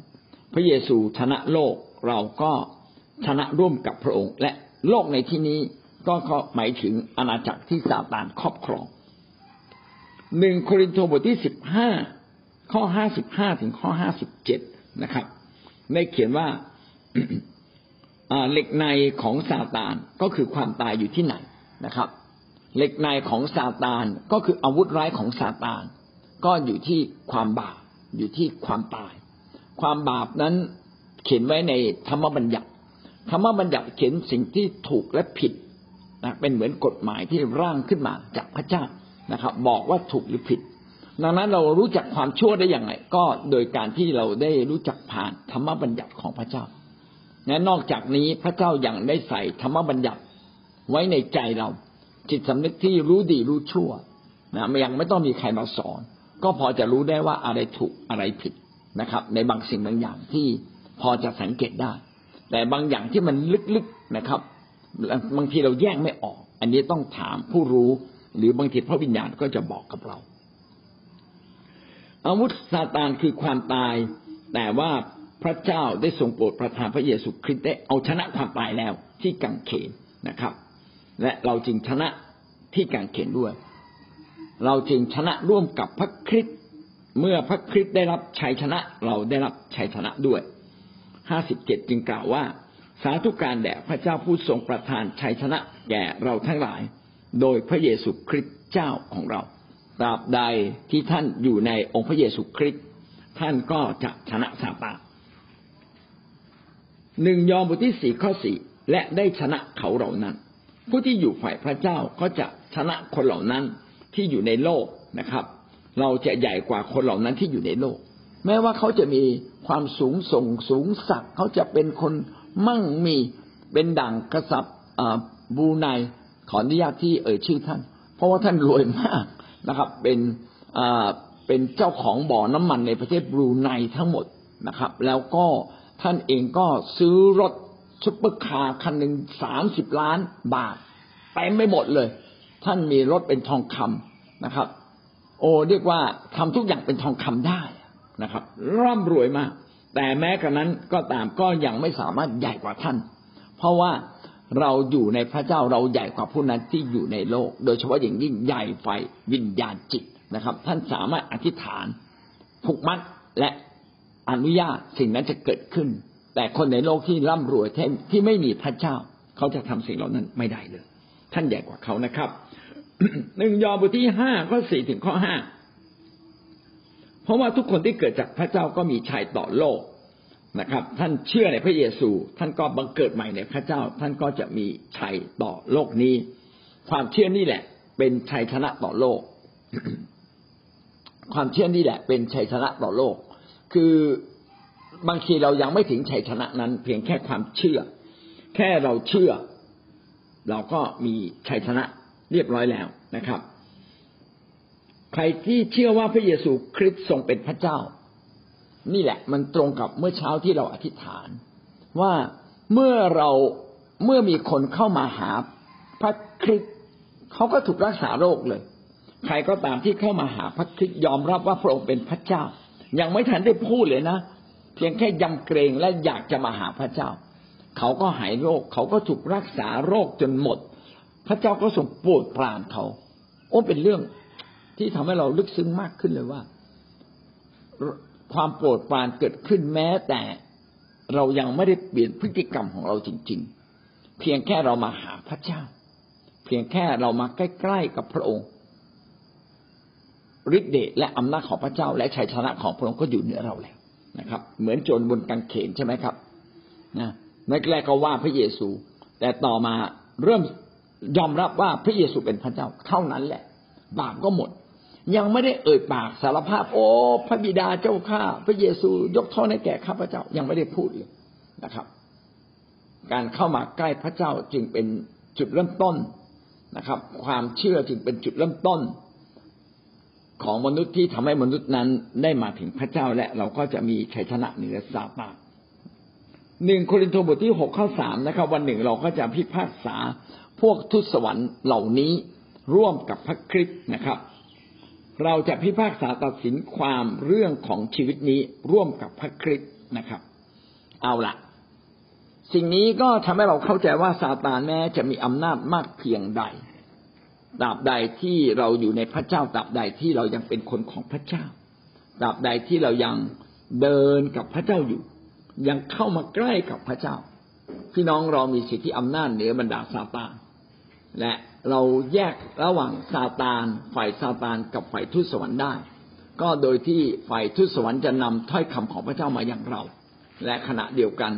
พระเยซูชนะโลกเราก็ชนะร่วมกับพระองค์ และโลกในที่นี้ก็หมายถึงอาณาจักรที่ซาตานครอบครองหนึ่งโครินธ์บทที่สิบห้าข้อห้าสิบห้าถึงข้อห้าสิบเจ็ดนะครับได้เขียนว่าเหล็กในของซาตานก็คือความตายอยู่ที่ไหนนะครับ เหล็กในของซาตานก็คืออาวุธร้ายของซาตาน ก็อยู่ที่ความบาป อยู่ที่ความตาย ความบาปนั้นเขียนไว้ในธรรมบัญญัติธรรมบัญญัติเขียนสิ่งที่ถูกและผิดนะเป็นเหมือนกฎหมายที่ร่างขึ้นมาจากพระเจ้านะครับ บอกว่าถูกหรือผิด ดังนั้นเรารู้จักความชั่วได้อย่างไร ก็โดยการที่เราได้รู้จักผ่านธรรมบัญญัติของพระเจ้าและนอกจากนี้พระเจ้ายัางได้ใส่ธรรมบัญญัติไว้ในใจเรา จิตสำนึกที่รู้ดีรู้ชั่วนะยังไม่ต้องมีใครมาสอน ก็พอจะรู้ได้ว่าอะไรถูกอะไรผิดนะครับ ในบางสิ่งบางอย่างที่พอจะสังเกตได้ แต่บางอย่างที่มันลึกๆนะครับ บางทีเราแยกไม่ออก อันนี้ต้องถามผู้รู้ หรือบางทีพระวิญญาณก็จะบอกกับเรา อาวุธซาตานคือความตาย แต่ว่าพระเจ้าได้ทรงโปรดประทานพระเยซูคริสต์ได้เอาชนะความตายแล้วที่กังเขนนะครับ และเราจึงชนะที่กังเขนด้วย เราจึงชนะร่วมกับพระคริสต์เมื่อพระคริสต์ได้รับชัยชนะเราได้รับชัยชนะด้วยห้าสิบเจ็ดจึงกล่าวว่า สาธุการแด่พระเจ้าผู้ทรงประทานชัยชนะแก่เราทั้งหลาย โดยพระเยซูคริสต์เจ้าของเราตราบใดที่ท่านอยู่ในองค์พระเยซูคริสต์ท่านก็จะชนะซาตานหนึ่งยอห์นบทที่สี่ข้อสี่และได้ชนะเขาเหล่านั้น ผู้ที่อยู่ฝ่ายพระเจ้าก็จะชนะคนเหล่านั้น ที่อยู่ในโลกนะครับ เราจะใหญ่กว่าคนเหล่านั้นที่อยู่ในโลก แม้ว่าเขาจะมีความสูงส่งสูงสักเขาจะเป็นคนมั่งมีเป็นดั่งกษัตริย์บรูไนขออนุญาตที่เอ่ยชื่อท่าน เพราะว่าท่านรวยมากนะครับ เป็นเป็นเจ้าของบ่อน้ำมันในประเทศบรูไนทั้งหมดนะครับ แล้วก็ท่านเองก็ซื้อรถซุปเปอร์คาร์คันหนึ่งสามสิบล้านบาทเต็มไปหมดเลย ท่านมีรถเป็นทองคำนะครับ โอ้เรียกว่าทำทุกอย่างเป็นทองคำได้นะครับ ร่ำรวยมาก แต่แม้กระนั้นก็ตามก็ยังไม่สามารถใหญ่กว่าท่าน เพราะว่าเราอยู่ในพระเจ้าเราใหญ่กว่าผู้นั้นที่อยู่ในโลก โดยเฉพาะอย่างยิ่งใหญ่ไฟวิญญาณจิตนะครับ ท่านสามารถอธิษฐานผูกมัดและอนุญาตสิ่งนั้นจะเกิดขึ้น แต่คนในโลกที่ร่ำรวยที่ไม่มีพระเจ้า เขาจะทำสิ่งเหล่านั้นไม่ได้เลย ท่านใหญ่กว่าเขานะครับหนึ่งยอห์นบทที่ห้าข้อสี่ถึงข้อห้าเพราะว่าทุกคนที่เกิดจากพระเจ้าก็มีชัยต่อโลกนะครับ ท่านเชื่อในพระเยซู ท่านก็บังเกิดใหม่ในพระเจ้า ท่านก็จะมีชัยต่อโลกนี้ ความเชื่อนี่แหละ เป็นชัยชนะต่อโลก ความเชื่อนี่แหละ เป็นชัยชนะต่อโลก คือบางทีเรายังไม่ถึงชัยชนะนั้น เพียงแค่ความเชื่อ แค่เราเชื่อ เราก็มีชัยชนะเรียบร้อยแล้วนะครับ ใครที่เชื่อว่าพระเยซูคริสต์ทรงเป็นพระเจ้า นี่แหละ มันตรงกับเมื่อเช้าที่เราอธิษฐาน ว่าเมื่อเราเมื่อมีคนเข้ามาหาพระคริสต์เขาก็ถูกรักษาโรคเลย ใครก็ตามที่เข้ามาหาพระคริสต์ยอมรับว่าพระองค์เป็นพระเจ้า ยังไม่ทันได้พูดเลยนะ เพียงแค่ยำเกรงและอยากจะมาหาพระเจ้า เขาก็หายโรค เขาก็ถูกรักษาโรคจนหมด พระเจ้าก็ทรงโปรดปรานเขา โอ้เป็นเรื่องที่ทำให้เราลึกซึ้งมากขึ้นเลยว่า ความโปรดปรานเกิดขึ้นแม้แต่เรายังไม่ได้เปลี่ยนพฤติกรรมของเราจริง ๆ เพียงแค่เรามาหาพระเจ้า เพียงแค่เรามาใกล้ๆกับพระองค์ฤทธิเดชและอำนาจของพระเจ้า และชัยชนะของพระองค์ก็อยู่เหนือเราแล้วนะครับ เหมือนโจรบนกางเขนใช่ไหมครับนะ แรกๆก็ว่าพระเยซู แต่ต่อมาเริ่มยอมรับว่าพระเยซูเป็นพระเจ้าเท่านั้นแหละ บาปก็หมด ยังไม่ได้เอ่ยปากสารภาพ โอ้ พระบิดาเจ้าข้าพระเยซูยกโทษให้แก่ข้าพระเจ้ายังไม่ได้พูดเลยนะครับ การเข้ามาใกล้พระเจ้าจึงเป็นจุดเริ่มต้นนะครับ ความเชื่อจึงเป็นจุดเริ่มต้น ของมนุษย์ที่ทำให้มนุษย์นั้นได้มาถึงพระเจ้าและเราก็จะมีชัยชนะเหนือซาตาน หนึ่งโครินธ์บทที่หกข้อสามนะครับ วันหนึ่งเราก็จะพิพากษาพวกทุสวรรค์เหล่านี้ร่วมกับพระคริสต์นะครับ เราจะพิพากษาตัดสินความเรื่องของชีวิตนี้ร่วมกับพระคริสต์นะครับ เอาละสิ่งนี้ก็ทำให้เราเข้าใจว่าซาตานแม้จะมีอำนาจมากเพียงใดตราบใดที่เราอยู่ในพระเจ้าตราบใดที่เรายังเป็นคนของพระเจ้าตราบใดที่เรายังเดินกับพระเจ้าอยู่ ยังเข้ามาใกล้กับพระเจ้า พี่น้องเรามีสิทธิอำนาจเหนือบรรดาซาตานและเราแยกระหว่างซาตานฝ่ายซาตานกับฝ่ายทุสวรรค์ได้ ก็โดยที่ฝ่ายทุสวรรค์จะนำถ้อยคำของพระเจ้ามาอย่างเรา และขณะเดียวกัน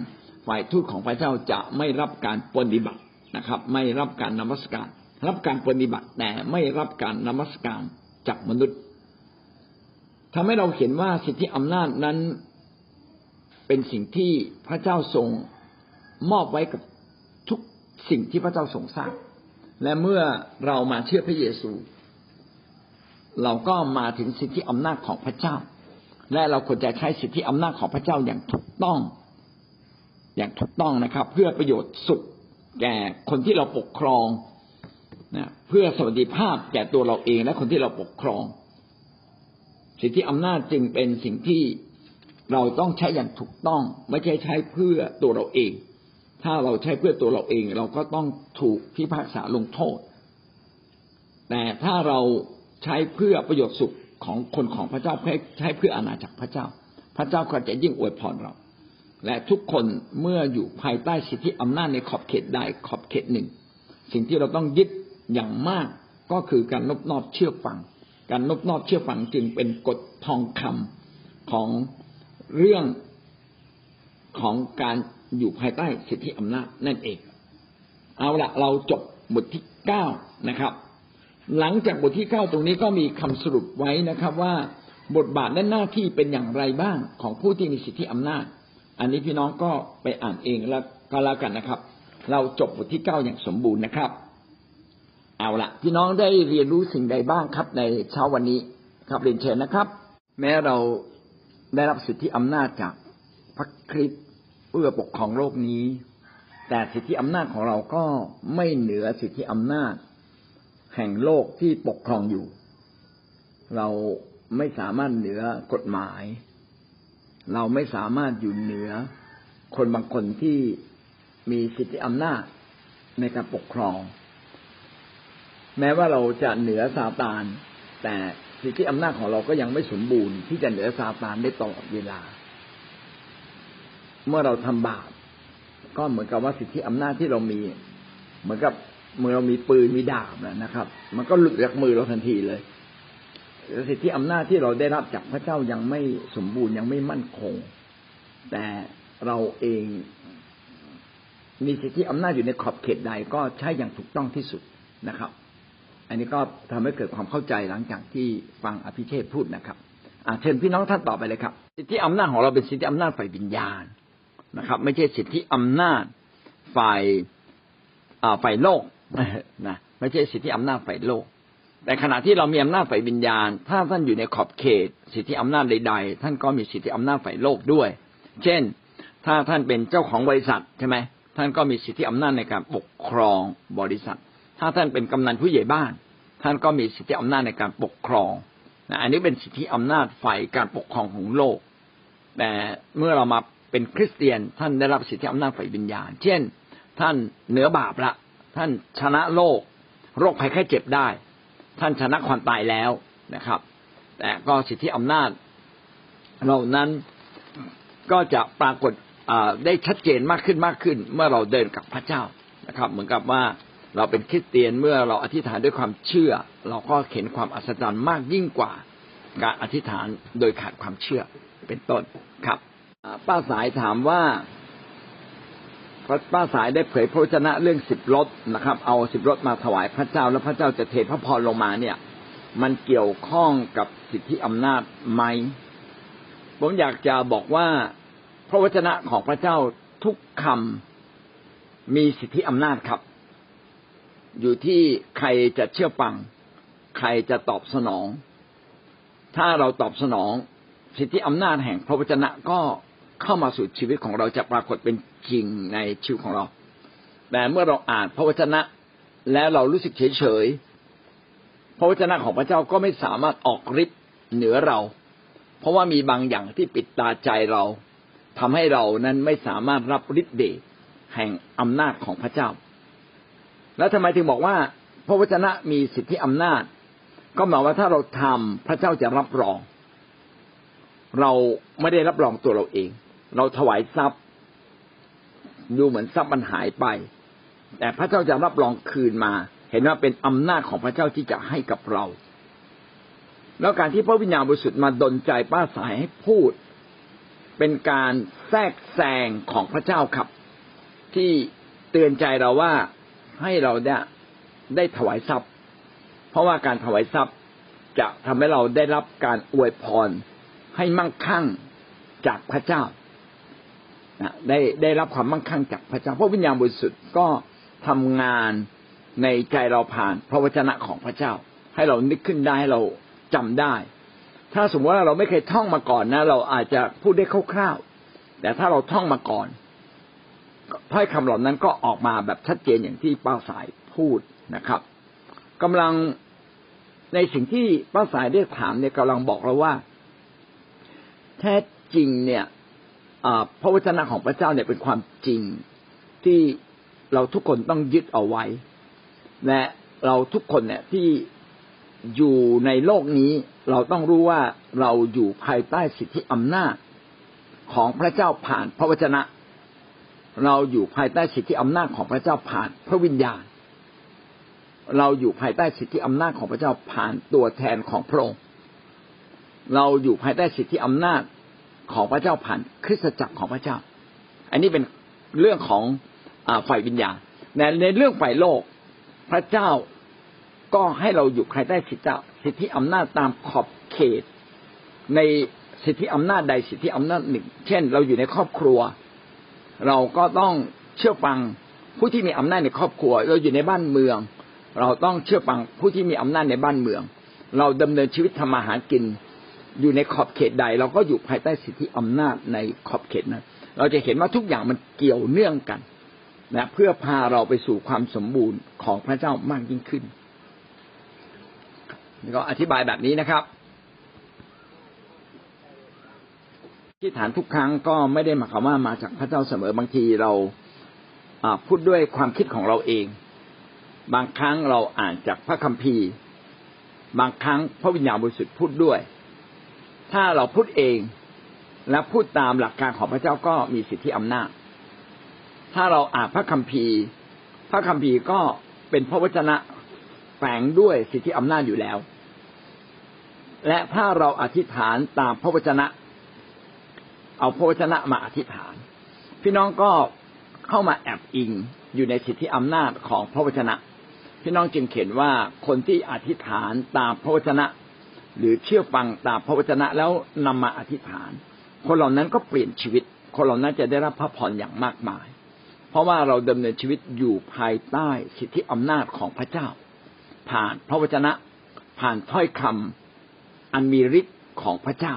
ฝ่ายทูตของพระเจ้าจะไม่รับการปฏิบัตินะครับ ไม่รับการนมัสการ รับการปฏิบัติแต่ไม่รับการนมัสการจากมนุษย์ทำให้เราเห็นว่าสิทธิอำนาจนั้น เป็นสิ่งที่พระเจ้าทรงมอบไว้กับทุกสิ่งที่พระเจ้าทรงสร้าง และเมื่อเรามาเชื่อพระเยซู เราก็มาถึงสิทธิอำนาจของพระเจ้า และเราควรจะใช้สิทธิอำนาจของพระเจ้าอย่างถูกต้อง อย่างถูกต้องนะครับ เพื่อประโยชน์สุขแก่คนที่เราปกครองนะเพื่อสวัสดิภาพแก่ตัวเราเองและคนที่เราปกครอง สิทธิอำนาจจึงเป็นสิ่งที่ เราต้องใช้อย่างถูกต้อง ไม่ใช่ใช้เพื่อตัวเราเอง ถ้าเราใช้เพื่อตัวเราเอง เราก็ต้องถูกพิพากษาลงโทษ แต่ถ้าเราใช้เพื่อประโยชน์สุขของคนของพระเจ้าใช้เพื่ออาณาจักรพระเจ้า พระเจ้าก็จะยิ่งอวยพรเรา และทุกคนเมื่ออยู่ภายใต้สิทธิอำนาจในขอบเขตใดขอบเขตหนึ่ง สิ่งที่เราต้องยึดอย่างมากก็คือการนบนอบเชื่อฟัง การนบนอบเชื่อฟังจึงเป็นกฎทองคำของ เรื่องของการอยู่ภายใต้สิทธิอำนาจนั่นเอง เอาละเราจบบทที่เก้านะครับ หลังจากบทที่เก้าตรงนี้ก็มีคำสรุปไว้นะครับว่าบทบาทและหน้าที่เป็นอย่างไรบ้างของผู้ที่มีสิทธิอำนาจ อันนี้พี่น้องก็ไปอ่านเองแล้วก็แล้วกันนะครับ เราจบบทที่เก้าอย่างสมบูรณ์นะครับ เอาละพี่น้องได้เรียนรู้สิ่งใดบ้างครับในเช้าวันนี้ครับเรียนเชิญนะครับ แม้เรา ได้รับสิทธิอำนาจจากพระคริสต์เพื่อปกครองโลกนี้ แต่สิทธิอำนาจของเราก็ไม่เหนือสิทธิอำนาจ แห่งโลกที่ปกครองอยู่ เราไม่สามารถเหนือกฎหมาย เราไม่สามารถอยู่เหนือคนบางคนที่มีสิทธิอำนาจในการปกครอง แม้ว่าเราจะเหนือซาตานแต่ สิทธิอำนาจของเราก็ยังไม่สมบูรณ์ที่จะเหนือซาตานได้ตลอดเวลา เมื่อเราทำบาปก็เหมือนกับว่าสิทธิอำนาจที่เรามี เหมือนกับเมื่อเรามีปืนมีดาบนะครับ มันก็หลุดจากมือเราทันทีเลยสิทธิอำนาจที่เราได้รับจากพระเจ้ายังไม่สมบูรณ์ยังไม่มั่นคง แต่เราเองมีสิทธิอำนาจอยู่ในขอบเขตใดก็ใช้อย่างถูกต้องที่สุดนะครับ อันนี้ก็ทำให้เกิดความเข้าใจหลังจากที่ฟังอภิเชษพูดนะครับเชิญพี่น้องท่านต่อไปเลยครับ สิทธิอำนาจของเราเป็นสิทธิอำนาจฝ่ายวิญญาณนะครับ ไม่ใช่สิทธิอำนาจฝ่ายฝ่ายโลกนะไม่ใช่สิทธิอำนาจฝ่ายโลก แต่ขณะที่เรามีอำนาจฝ่ายวิญญาณ ถ้าท่านอยู่ในขอบเขต สิทธิอำนาจใด ๆ ท่านก็มีสิทธิอำนาจฝ่ายโลกด้วย เช่น ถ้าท่านเป็นเจ้าของบริษัทใช่ไหมท่านก็มีสิทธิอำนาจในการปกครองบริษัท ถ้าท่านเป็นกำนันผู้ใหญ่บ้าน ท่านก็มีสิทธิอำนาจในการปกครองนะอันนี้เป็นสิทธิอำนาจฝ่ายการปกครองของโลก แต่เมื่อเรามาเป็นคริสเตียนท่านได้รับสิทธิอำนาจฝ่ายวิญญาณ เช่น ท่านเหนือบาปละ ท่านชนะโลก โรคภัยแค่เจ็บได้ ท่านชนะความตายแล้วนะครับ แต่ก็สิทธิอำนาจเหล่านั้นก็จะปรากฏได้ชัดเจนมากขึ้นมากขึ้น เมื่อเราเดินกับพระเจ้านะครับ เหมือนกับว่า เราเป็นคริสเตียนเมื่อเราอธิษฐานด้วยความเชื่อ เราก็เห็นความอัศจรรย์มากยิ่งกว่าการอธิษฐานโดยขาดความเชื่อเป็นต้นครับป้าสายถามว่าป้าสายได้เผยพระวจนะเรื่องสิบรถนะครับ เอาสิบรถมาถวายพระเจ้าแล้วพระเจ้าจะเทพระพรลงมาเนี่ย มันเกี่ยวข้องกับสิทธิอำนาจไหมผมอยากจะบอกว่าพระวจนะของพระเจ้าทุกคำมีสิทธิอำนาจครับ อยู่ที่ใครจะเชื่อฟัง ใครจะตอบสนอง ถ้าเราตอบสนองสิทธิอำนาจแห่งพระวจนะก็เข้ามาสู่ชีวิตของเราจะปรากฏเป็นจริงในชีวิตของเรา แต่เมื่อเราอ่านพระวจนะ แล้วเรารู้สึกเฉยเฉยพระวจนะของพระเจ้าก็ไม่สามารถออกฤทธิ์เหนือเรา เพราะว่ามีบางอย่างที่ปิดตาใจเราทำให้เรานั้นไม่สามารถรับฤทธิ์เดชแห่งอำนาจของพระเจ้า แล้วทำไมถึงบอกว่า พระวจนะมีสิทธิอำนาจ ก็หมายว่าถ้าเราทำพระเจ้าจะรับรอง เราไม่ได้รับรองตัวเราเอง เราถวายทรัพย์ ดูเหมือนทรัพย์มันหายไป แต่พระเจ้าจะรับรองคืนมา เห็นว่าเป็นอำนาจของพระเจ้าที่จะให้กับเรา แล้วการที่พระวิญญาณบริสุทธิ์มาดลใจป้าสายให้พูด เป็นการแทรกแซงของพระเจ้าครับ ที่เตือนใจเราว่า ให้เราได้ได้ถวายทรัพย์ เพราะว่าการถวายทรัพย์จะทำให้เราได้รับการอวยพรให้มั่งคั่งจากพระเจ้าได้ได้รับความมั่งคั่งจากพระเจ้าพระวิญญาณบริสุทธิ์ก็ทำงานในใจเราผ่านพระวจนะของพระเจ้า ให้เรานึกขึ้นได้ให้เราจำได้ ถ้าสมมติว่าเราไม่เคยท่องมาก่อนนะ เราอาจจะพูดได้คร่าวๆแต่ถ้าเราท่องมาก่อน ถ้อยคำเหล่านั้นก็ออกมาแบบชัดเจนอย่างที่ป้าสายพูดนะครับกำลังในสิ่งที่ป้าสายได้ถามเนี่ยกำลังบอกเราว่า แท้จริงเนี่ยพระวจนะของพระเจ้าเนี่ยเป็นความจริงที่เราทุกคนต้องยึดเอาไว้ และเราทุกคนเนี่ยที่อยู่ในโลกนี้ เราต้องรู้ว่าเราอยู่ภายใต้สิทธิอำนาจของพระเจ้าผ่านพระวจนะ เราอยู่ภายใต้สิทธิอำนาจของพระเจ้าผ่านพระวิญญาณ เราอยู่ภายใต้สิทธิอำนาจของพระเจ้าผ่านตัวแทนของพระองค์ เราอยู่ภายใต้สิทธิอำนาจของพระเจ้าผ่านคริสตจักรของพระเจ้า อันนี้เป็นเรื่องของฝ่ายวิญญาณในในเรื่องฝ่ายโลก พระเจ้าก็ให้เราอยู่ภายใต้สิทธิสิทธิอำนาจตามขอบเขต ในสิทธิอำนาจใดสิทธิอำนาจหนึ่ง เช่น เราอยู่ในครอบครัว เราก็ต้องเชื่อฟังผู้ที่มีอำนาจในครอบครัว เราอยู่ในบ้านเมือง เราต้องเชื่อฟังผู้ที่มีอำนาจในบ้านเมือง เราดำเนินชีวิตทำมาหากิน อยู่ในขอบเขตใด เราก็อยู่ภายใต้สิทธิอำนาจในขอบเขตนั้น เราจะเห็นว่าทุกอย่างมันเกี่ยวเนื่องกันนะเพื่อพาเราไปสู่ความสมบูรณ์ของพระเจ้ามากยิ่งขึ้นนี่ก็อธิบายแบบนี้นะครับ ที่ฐานทุกครั้งก็ไม่ได้หมายความว่ามาจากพระเจ้าเสมอบางทีเราพูดด้วยความคิดของเราเอง บางครั้งเราอ่านจากพระคัมภีร์ บางครั้งพระวิญญาณบริสุทธิ์พูดด้วย ถ้าเราพูดเองและพูดตามหลักการของพระเจ้าก็มีสิทธิอำนาจ ถ้าเราอ่านพระคัมภีร์ พระคัมภีร์ก็เป็นพระวจนะแฝงด้วยสิทธิอำนาจอยู่แล้ว และถ้าเราอธิษฐานตามพระวจนะ เอาพระวจนะมาอธิษฐาน พี่น้องก็เข้ามาแอบอิงอยู่ในสิทธิอำนาจของพระวจนะ พี่น้องจึงเขียนว่าคนที่อธิษฐานตามพระวจนะ หรือเชื่อฟังตามพระวจนะแล้วนำมาอธิษฐาน คนเหล่านั้นก็เปลี่ยนชีวิต คนเหล่านั้นจะได้รับพระพรอย่างมากมาย เพราะว่าเราดำเนินชีวิตอยู่ภายใต้สิทธิอำนาจของพระเจ้า ผ่านพระวจนะ ผ่านถ้อยคำอันมีฤทธิ์ของพระเจ้า